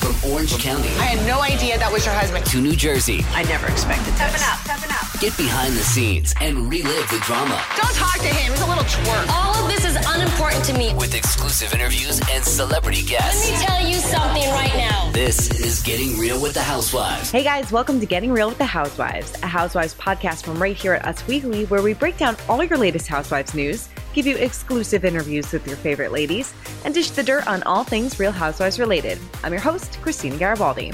From Orange County I had no idea that was your husband. to New Jersey, I never expected this. Get behind the scenes and relive the drama Don't talk to him. He's a little twerp. All of this is unimportant to me. with exclusive interviews and celebrity guests. Let me tell you something right now. This is Getting Real with the Housewives. Hey guys, welcome to Getting Real with the Housewives, a Housewives podcast from right here at Us Weekly, where we break down all your latest Housewives news, give you exclusive interviews with your favorite ladies, and dish the dirt on all things Real Housewives related. I'm your host, Christina Garibaldi.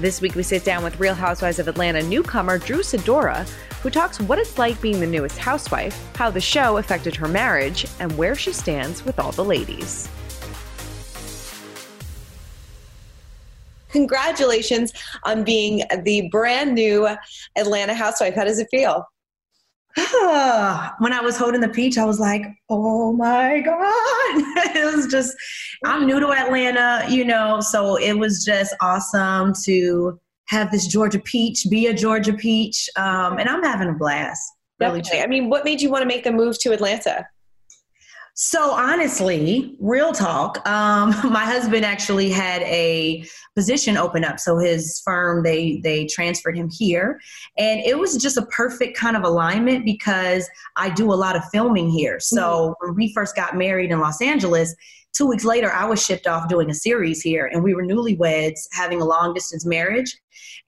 This week we sit down with Real Housewives of Atlanta newcomer Drew Sidora, who talks what it's like being the newest housewife, how the show affected her marriage, and where she stands with all the ladies. Congratulations on being the brand new Atlanta housewife. How does it feel? when I was holding the peach, I was like, oh my God. it was just, I'm new to Atlanta, you know, so it was just awesome to have this Georgia peach, be a Georgia peach. Um, and I'm having a blast. Really Definitely. I mean, what made you want to make the move to Atlanta? So honestly, real talk. Um, my husband actually had a position open up, so his firm they they transferred him here, and it was just a perfect kind of alignment because I do a lot of filming here. So when we first got married in Los Angeles. Two weeks later, I was shipped off doing a series here, and we were newlyweds having a long distance marriage.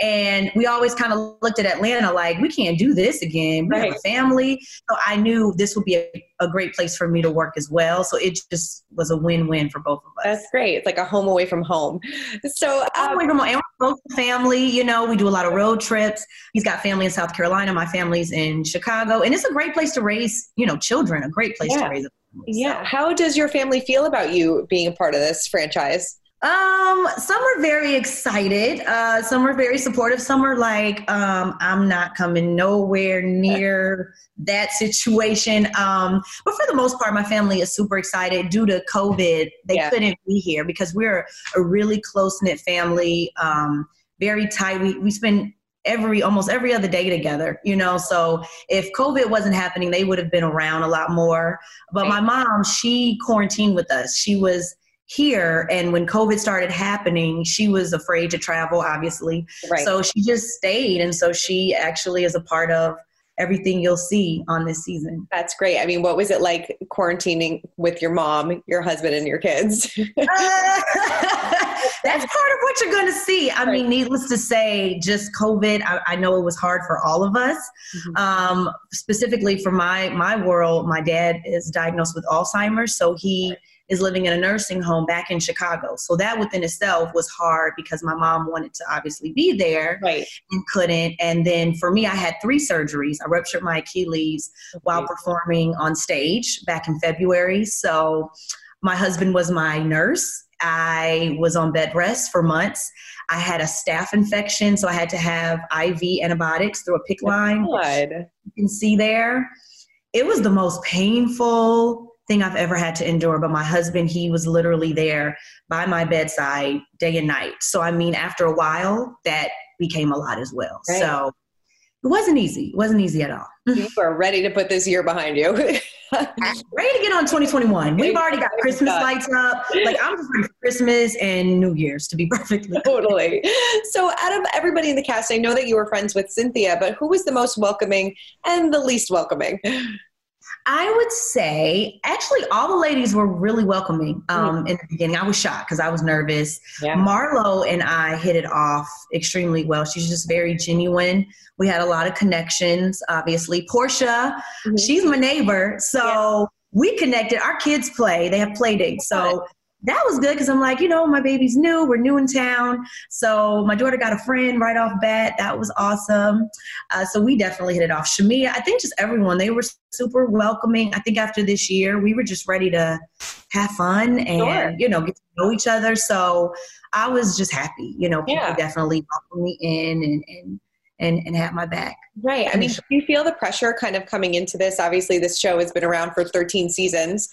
And we always kind of looked at Atlanta like, we can't do this again. We have a family. So I knew this would be a, a great place for me to work as well. So it just was a win win for both of us. That's great. It's like a home away from home. So, um, way from- and we're both family, you know, we do a lot of road trips. He's got family in South Carolina, my family's in Chicago. And it's a great place to raise, you know, children, a great place Yeah. to raise a family. Yeah. So- How does your family feel about you being a part of this franchise? Um, some are very excited. Uh, some are very supportive. Some are like, um, I'm not coming nowhere near that situation. Um, but for the most part, my family is super excited due to COVID. They Yeah. couldn't be here because we're a really close knit family. Um, very tight. We we spend every almost every other day together. You know, so if COVID wasn't happening, they would have been around a lot more. But my mom, she quarantined with us. She was here and when covid started happening she was afraid to travel obviously Right. so she just stayed and so she actually is a part of everything you'll see on this season That's great. I mean, what was it like quarantining with your mom, your husband, and your kids? that's part of what you're going to see i mean needless to say just covid I, I know it was hard for all of us Mhm. um, specifically for my my world my dad is diagnosed with alzheimer's so he is living in a nursing home back in chicago so that within itself was hard because my mom wanted to obviously be there right. and couldn't. And then for me, I had three surgeries. I ruptured my Achilles while performing on stage back in February. So my husband was my nurse. I was on bed rest for months. I had a staph infection, so I had to have IV antibiotics through a PICC line. You can see there. It was the most painful thing I've ever had to endure. But my husband, he was literally there by my bedside day and night. So, I mean, after a while, that became a lot as well. Right. So, it wasn't easy. It wasn't easy at all. You are ready to put this year behind you. Ready to get on 2021. We've already got Christmas lights up. Like, I'm just ready for Christmas and New Year's, to be perfectly totally. So, out of everybody in the cast, I know that you were friends with Cynthia, but who was the most welcoming and the least welcoming? I would say actually all the ladies were really welcoming um, Mm. in the beginning. I was shocked because I was nervous. Yeah. Marlo and I hit it off extremely well. She's just very genuine. We had a lot of connections, obviously. Porsha, Mhm. she's my neighbor. So we connected. Our kids play, they have play dates. So that was good because I'm like, you know, my baby's new. We're new in town. So my daughter got a friend right off bat. That was awesome. Uh, so we definitely hit it off. Shamea, I think just everyone, they were super welcoming. I think after this year, we were just ready to have fun and, Sure. you know, get to know each other. So I was just happy. You know, people Yeah. definitely welcomed me in and, and, and, and had my back. Right. I mean, do you feel the pressure kind of coming into this? Obviously, this show has been around for 13 seasons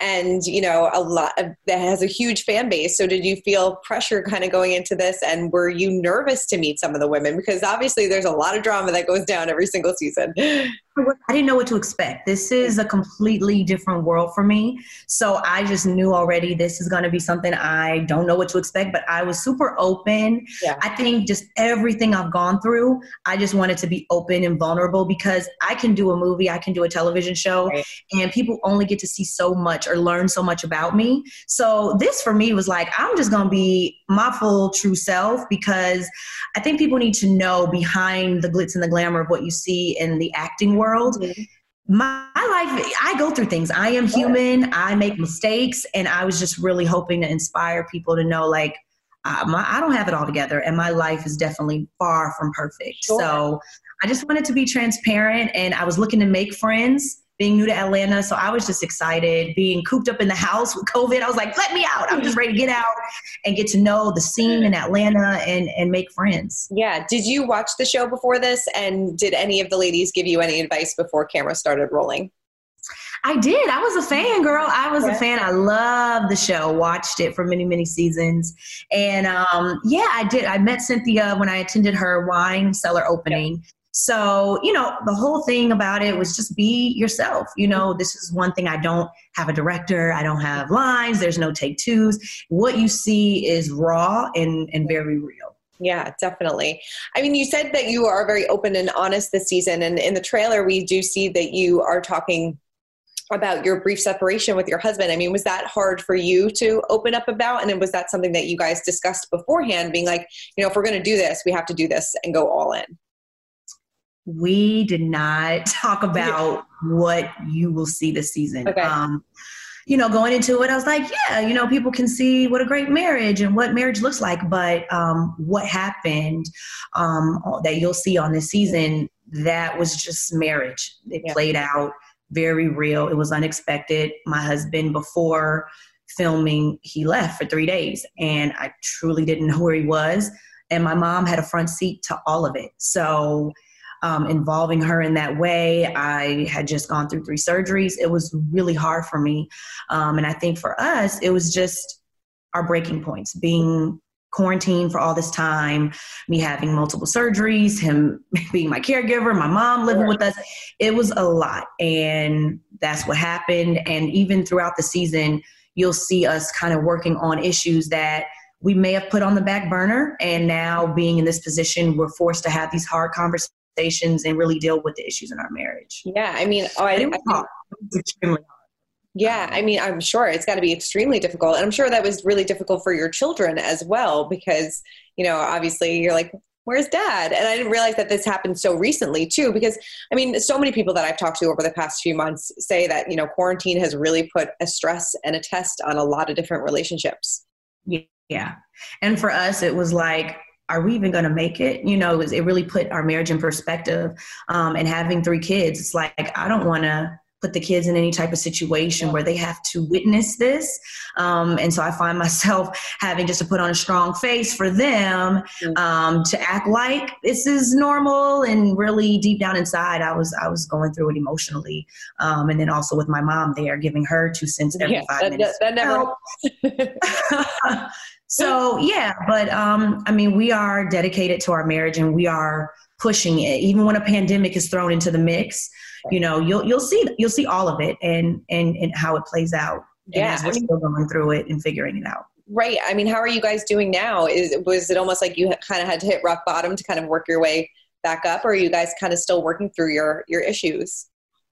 and, you know, a lot of, that has a huge fan base. So, did you feel pressure kind of going into this? And were you nervous to meet some of the women? Because obviously, there's a lot of drama that goes down every single season. I didn't know what to expect. This is a completely different world for me. So I just knew already this is going to be something I don't know what to expect, but I was super open. Yeah. I think just everything I've gone through, I just wanted to be open and vulnerable because I can do a movie, I can do a television show, Right. and people only get to see so much or learn so much about me. So this for me was like, I'm just going to be my full true self because I think people need to know behind the glitz and the glamour of what you see in the acting world. My life, I go through things. I am human. I make mistakes, and I was just really hoping to inspire people to know, like, uh, my, I don't have it all together, and my life is definitely far from perfect. Sure. So, I just wanted to be transparent, and I was looking to make friends. Being new to Atlanta, so I was just excited. Being cooped up in the house with COVID, I was like, "Let me out! I'm just ready to get out and get to know the scene in Atlanta and and make friends." Yeah. Did you watch the show before this? And did any of the ladies give you any advice before camera started rolling? I did. I was a fan, girl. I was a fan. I loved the show. Watched it for many, many seasons. And um, yeah, I did. I met Cynthia when I attended her wine cellar opening. So, you know, the whole thing about it was just be yourself. You know, this is one thing I don't have a director, I don't have lines, there's no take twos. What you see is raw and, and very real. Yeah, definitely. I mean, you said that you are very open and honest this season, and in the trailer, we do see that you are talking about your brief separation with your husband. I mean, was that hard for you to open up about? And was that something that you guys discussed beforehand, being like, you know, if we're going to do this, we have to do this and go all in? We did not talk about what you will see this season. Okay. Um, you know, going into it, I was like, yeah, you know, people can see what a great marriage and what marriage looks like, but um, what happened um, that you'll see on this season, that was just marriage. It Yeah. played out very real. It was unexpected. My husband, before filming, he left for three days, and I truly didn't know where he was. And my mom had a front seat to all of it. So, um, involving her in that way. I had just gone through three surgeries. It was really hard for me. Um, and I think for us, it was just our breaking points being quarantined for all this time, me having multiple surgeries, him being my caregiver, my mom living with us. It was a lot. And that's what happened. And even throughout the season, you'll see us kind of working on issues that we may have put on the back burner. And now being in this position, we're forced to have these hard conversations and really deal with the issues in our marriage. Yeah, I mean, oh, I, It I was think- hard. It was extremely hard. Yeah, I mean, I'm sure it's got to be extremely difficult. And I'm sure that was really difficult for your children as well, because, you know, obviously you're like, where's dad? And I didn't realize that this happened so recently, too, because, I mean, so many people that I've talked to over the past few months say that, you know, quarantine has really put a stress and a test on a lot of different relationships. Yeah. And for us, it was like, are we even going to make it? You know, it, was, it really put our marriage in perspective. Um, and having three kids, it's like, I don't want to put the kids in any type of situation where they have to witness this. Um, and so I find myself having just to put on a strong face for them um, to act like this is normal. And really deep down inside, I was I was going through it emotionally. Um, and then also with my mom there, giving her two cents every Yeah, five that, minutes. that, that never. so yeah, but um, I mean, we are dedicated to our marriage and we are pushing it. Even when a pandemic is thrown into the mix, you know, you'll you'll see you'll see all of it and and and how it plays out. And Yeah, as we're mean- still going through it and figuring it out. right. I mean, how are you guys doing now? Is was it almost like you kind of had to hit rock bottom to kind of work your way back up, or are you guys kind of still working through your your issues?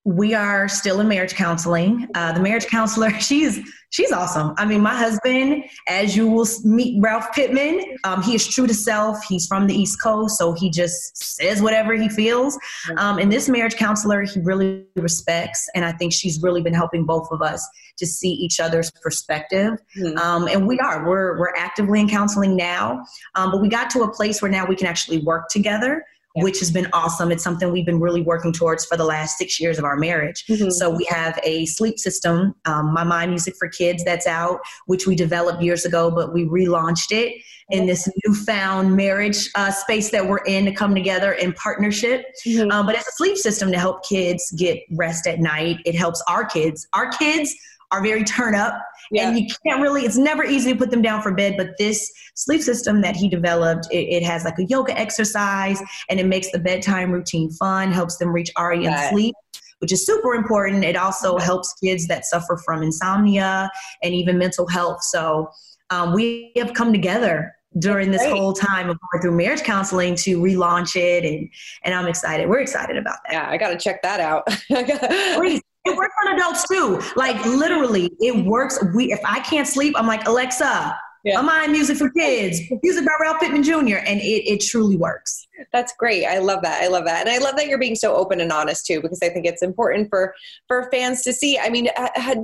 We are still in marriage counseling. Uh, the marriage counselor, she's she's awesome. I mean, my husband, as you will meet Ralph Pittman, um, he is true to self. He's from the East Coast, so he just says whatever he feels. Um, and this marriage counselor, he really respects, and I think she's really been helping both of us to see each other's perspective. Mm-hmm. Um, and we are we're we're actively in counseling now, um, but we got to a place where now we can actually work together which has been awesome. It's something we've been really working towards for the last six years of our marriage. Mm-hmm. So we have a sleep system, um, My Mind Music for Kids, that's out, which we developed years ago, but we relaunched it in this newfound marriage uh, space that we're in to come together in partnership. Mm-hmm. Um, but it's a sleep system to help kids get rest at night. It helps our kids. Our kids are very turn up yeah. and you can't really it's never easy to put them down for bed but this sleep system that he developed it, it has like a yoga exercise and it makes the bedtime routine fun helps them reach REM right. sleep which is super important it also helps kids that suffer from insomnia and even mental health so um, we have come together during this whole time of going through marriage counseling to relaunch it and and I'm excited. We're excited about that. Yeah, I gotta check that out. Please it works on adults too. Like literally, it works. We if I can't sleep, I'm like Alexa. Yeah. Mind music for kids, music by Ralph Pittman Jr., and it, it truly works. That's great. I love that. I love that, and I love that you're being so open and honest too, because I think it's important for for fans to see. I mean,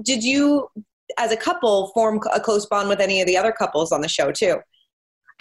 did you, as a couple, form a close bond with any of the other couples on the show too?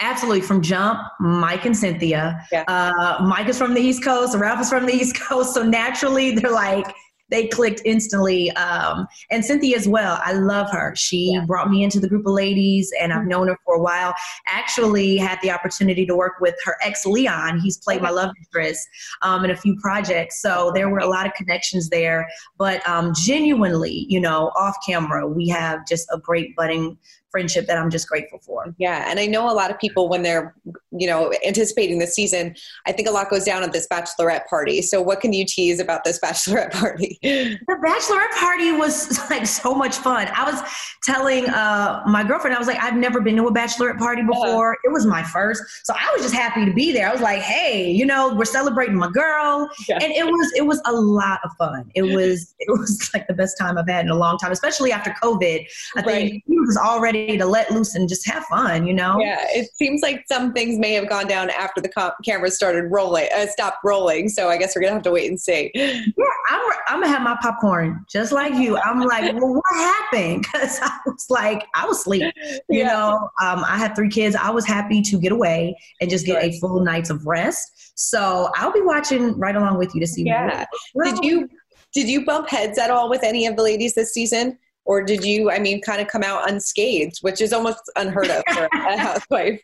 Absolutely. From jump, Mike and Cynthia. Yeah. Uh, Mike is from the East Coast, Ralph is from the East Coast. So naturally, they're like, they clicked instantly. Um, and Cynthia as well. I love her. She yeah. brought me into the group of ladies, and I've mm-hmm. known her for a while. Actually, had the opportunity to work with her ex Leon. He's played my love interest um, in a few projects, so there were a lot of connections there. But um, genuinely, you know, off camera, we have just a great budding friendship that I'm just grateful for. Yeah, and I know a lot of people when they're, you know, anticipating the season, I think a lot goes down at this bachelorette party. So what can you tease about this bachelorette party? The bachelorette party was like so much fun. I was telling uh, my girlfriend, I was like, I've never been to a bachelorette party before. Uh-huh. It was my first, so I was just happy to be there. I was like, hey, you know, we're celebrating my girl, yeah. and it was it was a lot of fun. It was it was like the best time I've had in a long time, especially after COVID. I right. think he was already to let loose and just have fun, you know? Yeah, it seems like some things may have gone down after the com- cameras started rolling, uh, stopped rolling. So I guess we're gonna have to wait and see. Yeah, I'm, I'm gonna have my popcorn just like you. I'm like, well, what happened? Because I was like, I was asleep. You yeah. know, um, I had three kids. I was happy to get away and just get right. a full night's of rest. So I'll be watching right along with you to see. Yeah. Did you did you bump heads at all with any of the ladies this season? Or did you i mean kind of come out unscathed which is almost unheard of for a housewife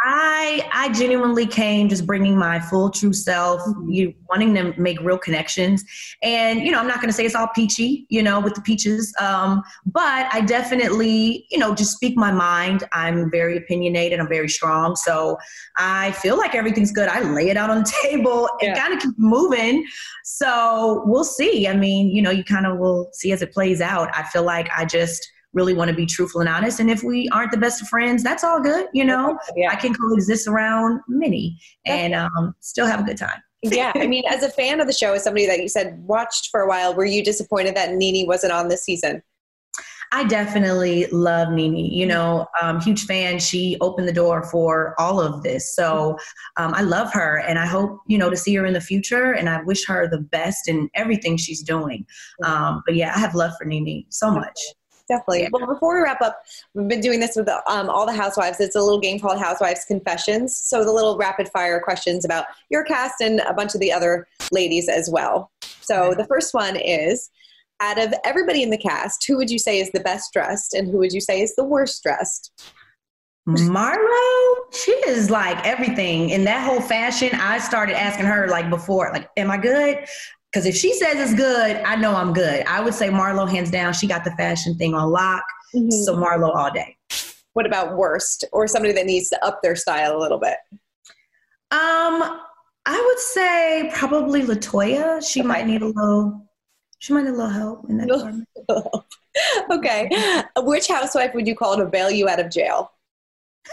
I I genuinely came just bringing my full true self, you wanting to make real connections, and you know I'm not going to say it's all peachy, you know, with the peaches, um, but I definitely you know just speak my mind. I'm very opinionated. I'm very strong, so I feel like everything's good. I lay it out on the table and yeah. kind of keep moving. So we'll see. I mean, you know, you kind of will see as it plays out. I feel like I just really want to be truthful and honest. And if we aren't the best of friends, that's all good. You know, yeah. I can coexist around many and um, still have a good time. yeah, I mean, as a fan of the show, as somebody that you said watched for a while, were you disappointed that NeNe wasn't on this season? I definitely love NeNe. You know, um, huge fan. She opened the door for all of this. So um, I love her and I hope, you know, to see her in the future. And I wish her the best in everything she's doing. Um, but yeah, I have love for NeNe so much definitely. Yeah. Well, before we wrap up, we've been doing this with um, all the housewives. It's a little game called Housewives Confessions. So the little rapid fire questions about your cast and a bunch of the other ladies as well. So the first one is out of everybody in the cast, who would you say is the best dressed and who would you say is the worst dressed? Marlo, she is like everything in that whole fashion. I started asking her like before, like, am I good? Because if she says it's good, I know I'm good. I would say Marlo, hands down, she got the fashion thing on lock. Mm-hmm. So Marlo all day. What about worst or somebody that needs to up their style a little bit? Um, I would say probably LaToya. She okay. might need a little. she might need a little help in that department. okay. Which housewife would you call to bail you out of jail?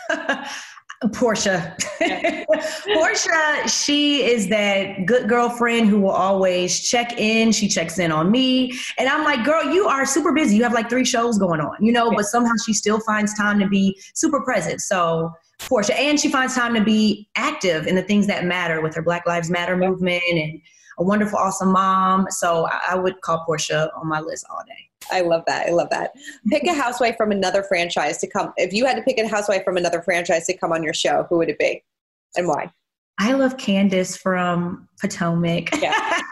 Porsha. Porsha, she is that good girlfriend who will always check in. She checks in on me. And I'm like, girl, you are super busy. You have like three shows going on, you know, but somehow she still finds time to be super present. So, Porsha, and she finds time to be active in the things that matter with her Black Lives Matter movement and a wonderful, awesome mom. So, I, I would call Porsha on my list all day. I love that. I love that. Pick a housewife from another franchise to come. If you had to pick a housewife from another franchise to come on your show, who would it be and why? I love Candiace from Potomac. Yeah.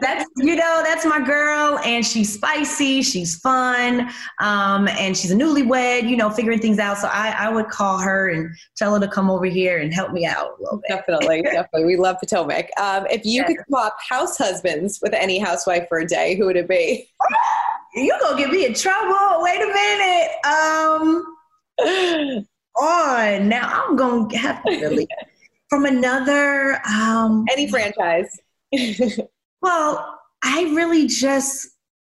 that's you know that's my girl, and she's spicy, she's fun, um, and she's a newlywed. You know, figuring things out. So I, I would call her and tell her to come over here and help me out a little bit. Definitely, definitely. We love Potomac. Um, if you could swap house husbands with any housewife for a day, who would it be? you gonna get me in trouble. Wait a minute. Um, on now, I'm gonna have to really from another um, any franchise. well, I really just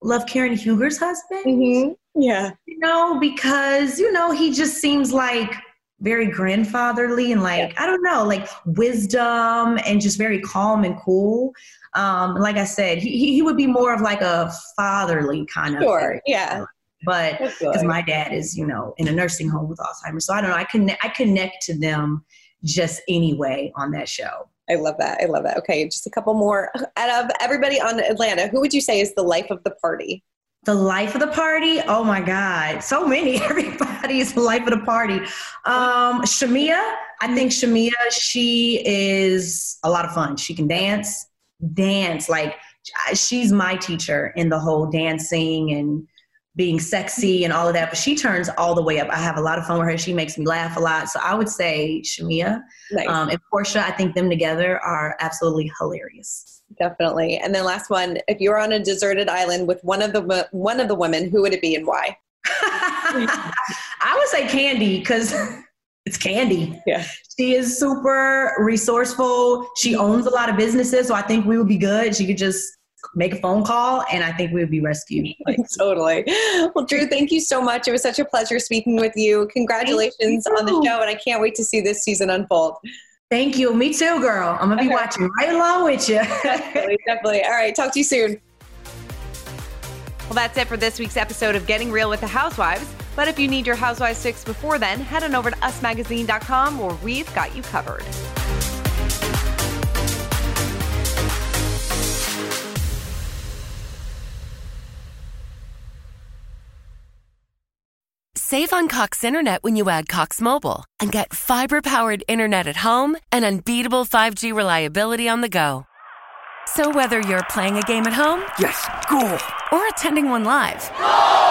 love Karen Huger's husband. Mm-hmm. Yeah, you know, because you know he just seems like very grandfatherly and like yeah. I don't know, like wisdom and just very calm and cool. Um, like I said, he he would be more of like a fatherly kind of. Sure. Yeah. But because my dad is, you know, in a nursing home with Alzheimer's, so I don't know. I connect. I connect to them just anyway on that show. I love that. I love that. Okay, just a couple more. Out of everybody on Atlanta, who would you say is the life of the party? The life of the party? Oh my God. So many. Everybody is the life of the party. Um, Shamea, I think Shamea, she is a lot of fun. She can dance, dance. Like she's my teacher in the whole dancing and being sexy and all of that, but she turns all the way up. I have a lot of fun with her. She makes me laugh a lot. So I would say Shamea nice. um, and Porsha. I think them together are absolutely hilarious. Definitely. And then last one, if you're on a deserted island with one of the one of the women, who would it be and why? I would say Kandi because it's Kandi. Yeah. She is super resourceful. She owns a lot of businesses, so I think we would be good. She could just make a phone call and I think we would be rescued. Like, totally. Well, Drew, thank you so much. It was such a pleasure speaking with you. Congratulations you. on the show, and I can't wait to see this season unfold. Thank you. Me too, girl. I'm gonna be watching right along with you. definitely, definitely. All right, talk to you soon. Well, that's it for this week's episode of Getting Real with the Housewives. But if you need your Housewives fix before then, head on over to usmagazine.com where we've got you covered. Save on Cox Internet when you add Cox Mobile and get fiber powered internet at home and unbeatable 5G reliability on the go. So whether you're playing a game at home, yes, cool, or attending one live, no!